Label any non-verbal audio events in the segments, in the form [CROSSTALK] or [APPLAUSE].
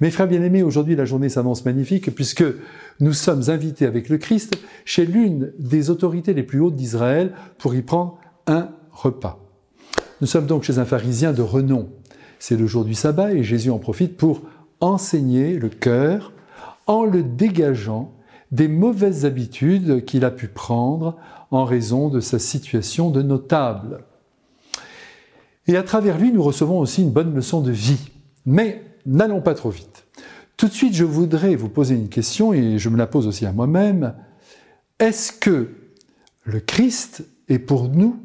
Mes frères bien-aimés, aujourd'hui la journée s'annonce magnifique puisque nous sommes invités avec le Christ chez l'une des autorités les plus hautes d'Israël pour y prendre un repas. Nous sommes donc chez un pharisien de renom. C'est le jour du sabbat et Jésus en profite pour enseigner le cœur en le dégageant des mauvaises habitudes qu'il a pu prendre en raison de sa situation de notable. Et à travers lui, nous recevons aussi une bonne leçon de vie. Mais n'allons pas trop vite. Tout de suite, je voudrais vous poser une question, et je me la pose aussi à moi-même. Est-ce que le Christ est pour nous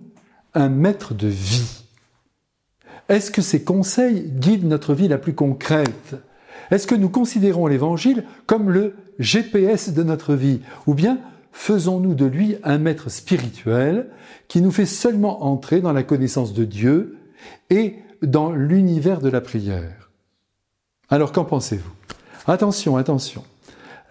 un maître de vie? Est-ce que ses conseils guident notre vie la plus concrète? Est-ce que nous considérons l'Évangile comme le GPS de notre vie? Ou bien faisons-nous de lui un maître spirituel qui nous fait seulement entrer dans la connaissance de Dieu et dans l'univers de la prière? Alors qu'en pensez-vous? Attention, attention.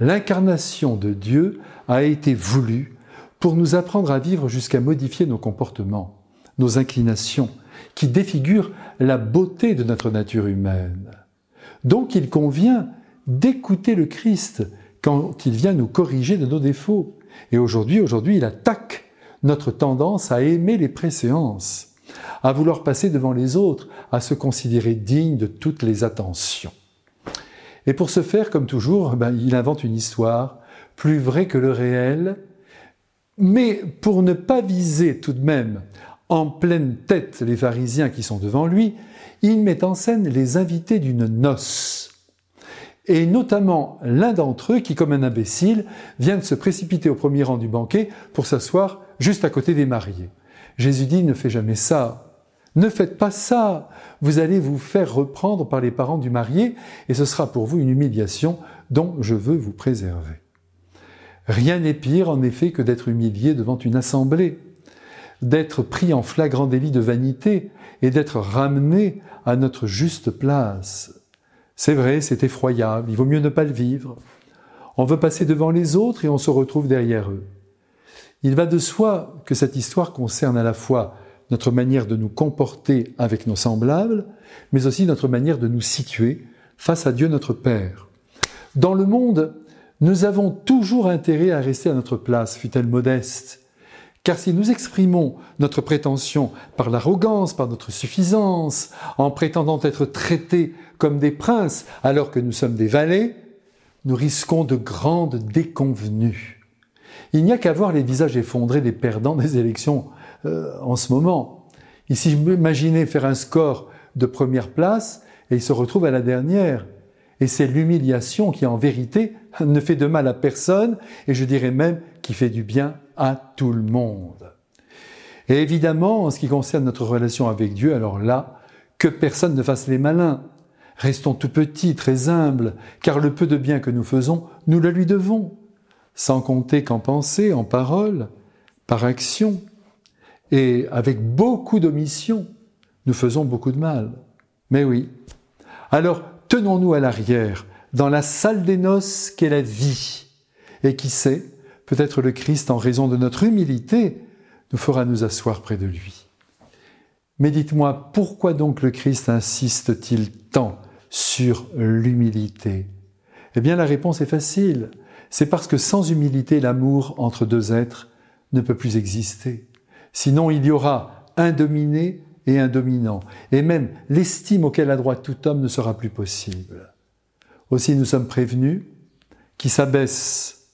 L'incarnation de Dieu a été voulue pour nous apprendre à vivre jusqu'à modifier nos comportements, nos inclinations, qui défigurent la beauté de notre nature humaine. Donc il convient d'écouter le Christ quand il vient nous corriger de nos défauts. Et aujourd'hui, aujourd'hui, il attaque notre tendance à aimer les préséances, à vouloir passer devant les autres, à se considérer digne de toutes les attentions. Et pour ce faire, comme toujours, ben, il invente une histoire plus vraie que le réel, mais pour ne pas viser tout de même en pleine tête les pharisiens qui sont devant lui, il met en scène les invités d'une noce. Et notamment l'un d'entre eux qui, comme un imbécile, vient de se précipiter au premier rang du banquet pour s'asseoir juste à côté des mariés. Jésus dit, ne fais jamais ça. Ne faites pas ça. Vous allez vous faire reprendre par les parents du marié et ce sera pour vous une humiliation dont je veux vous préserver. Rien n'est pire en effet que d'être humilié devant une assemblée, d'être pris en flagrant délit de vanité et d'être ramené à notre juste place. C'est vrai, c'est effroyable, il vaut mieux ne pas le vivre. On veut passer devant les autres et on se retrouve derrière eux. Il va de soi que cette histoire concerne à la fois notre manière de nous comporter avec nos semblables, mais aussi notre manière de nous situer face à Dieu notre Père. Dans le monde, nous avons toujours intérêt à rester à notre place, fut-elle modeste. Car si nous exprimons notre prétention par l'arrogance, par notre suffisance, en prétendant être traités comme des princes alors que nous sommes des valets, nous risquons de grandes déconvenues. Il n'y a qu'à voir les visages effondrés des perdants des élections en ce moment. Ici, imaginez faire un score de première place et il se retrouve à la dernière. Et c'est l'humiliation qui, en vérité, [LAUGHS] ne fait de mal à personne et je dirais même qui fait du bien à tout le monde. Et évidemment, en ce qui concerne notre relation avec Dieu, alors là, que personne ne fasse les malins. Restons tout petits, très humbles, car le peu de bien que nous faisons, nous le lui devons, sans compter qu'en pensée, en parole, par action, et avec beaucoup d'omissions, nous faisons beaucoup de mal. Mais oui. Alors, tenons-nous à l'arrière, dans la salle des noces qu'est la vie. Et qui sait, peut-être le Christ, en raison de notre humilité, nous fera nous asseoir près de lui. Mais dites-moi, pourquoi donc le Christ insiste-t-il tant sur l'humilité? Eh bien, la réponse est facile. C'est parce que sans humilité, l'amour entre deux êtres ne peut plus exister. Sinon, il y aura un dominé et un dominant. Et même l'estime auquel a droit tout homme ne sera plus possible. Aussi, nous sommes prévenus, qui s'abaisse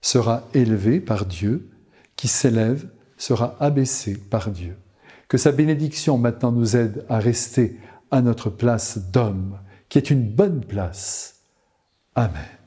sera élevé par Dieu, qui s'élève sera abaissé par Dieu. Que sa bénédiction maintenant nous aide à rester à notre place d'homme, qui est une bonne place. Amen.